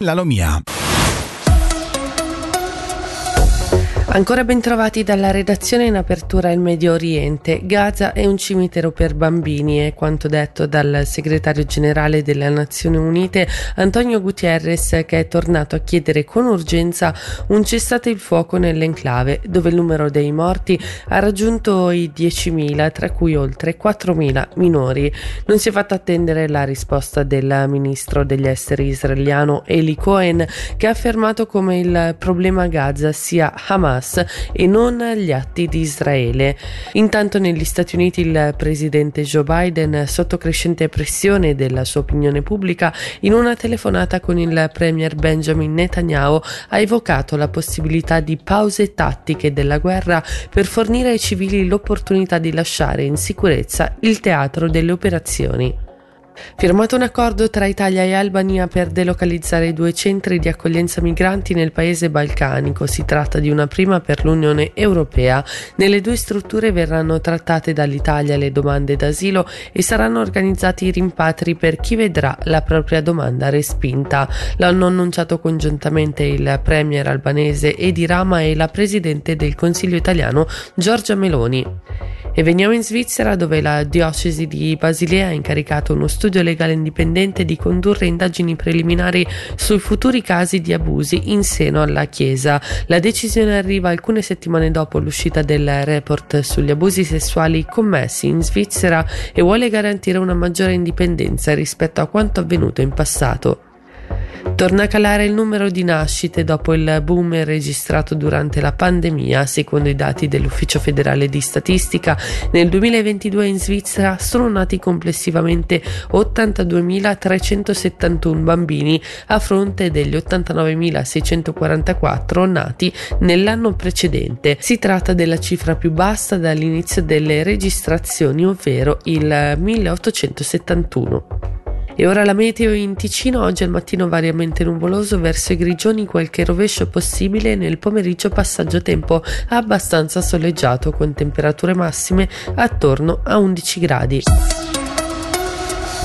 La Lomia. Ancora ben trovati dalla redazione in apertura il Medio Oriente. Gaza è un cimitero per bambini, è quanto detto dal segretario generale delle Nazioni Unite Antonio Gutierrez che è tornato a chiedere con urgenza un cessate il fuoco nell'enclave, dove il numero dei morti ha raggiunto i 10.000, tra cui oltre 4.000 minori. Non si è fatta attendere la risposta del ministro degli esteri israeliano Eli Cohen che ha affermato come il problema Gaza sia Hamas Hamas e non gli atti di Israele. Intanto negli Stati Uniti il presidente Joe Biden, sotto crescente pressione della sua opinione pubblica, in una telefonata con il premier Benjamin Netanyahu ha evocato la possibilità di pause tattiche della guerra per fornire ai civili l'opportunità di lasciare in sicurezza il teatro delle operazioni. Firmato un accordo tra Italia e Albania per delocalizzare i due centri di accoglienza migranti nel paese balcanico. Si tratta di una prima per l'Unione Europea. Nelle due strutture verranno trattate dall'Italia le domande d'asilo e saranno organizzati i rimpatri per chi vedrà la propria domanda respinta. L'hanno annunciato congiuntamente il premier albanese Edi Rama e la presidente del Consiglio italiano Giorgia Meloni. E veniamo in Svizzera dove la diocesi di Basilea ha incaricato uno studio legale indipendente di condurre indagini preliminari sui futuri casi di abusi in seno alla Chiesa. La decisione arriva alcune settimane dopo l'uscita del report sugli abusi sessuali commessi in Svizzera e vuole garantire una maggiore indipendenza rispetto a quanto avvenuto in passato. Torna a calare il numero di nascite dopo il boom registrato durante la pandemia. Secondo i dati dell'Ufficio federale di statistica, nel 2022 in Svizzera sono nati complessivamente 82.371 bambini a fronte degli 89.644 nati nell'anno precedente. Si tratta della cifra più bassa dall'inizio delle registrazioni, ovvero il 1871. E ora la meteo in Ticino, oggi al mattino variamente nuvoloso verso i grigioni, qualche rovescio possibile, nel pomeriggio passaggio tempo abbastanza soleggiato con temperature massime attorno a 11 gradi.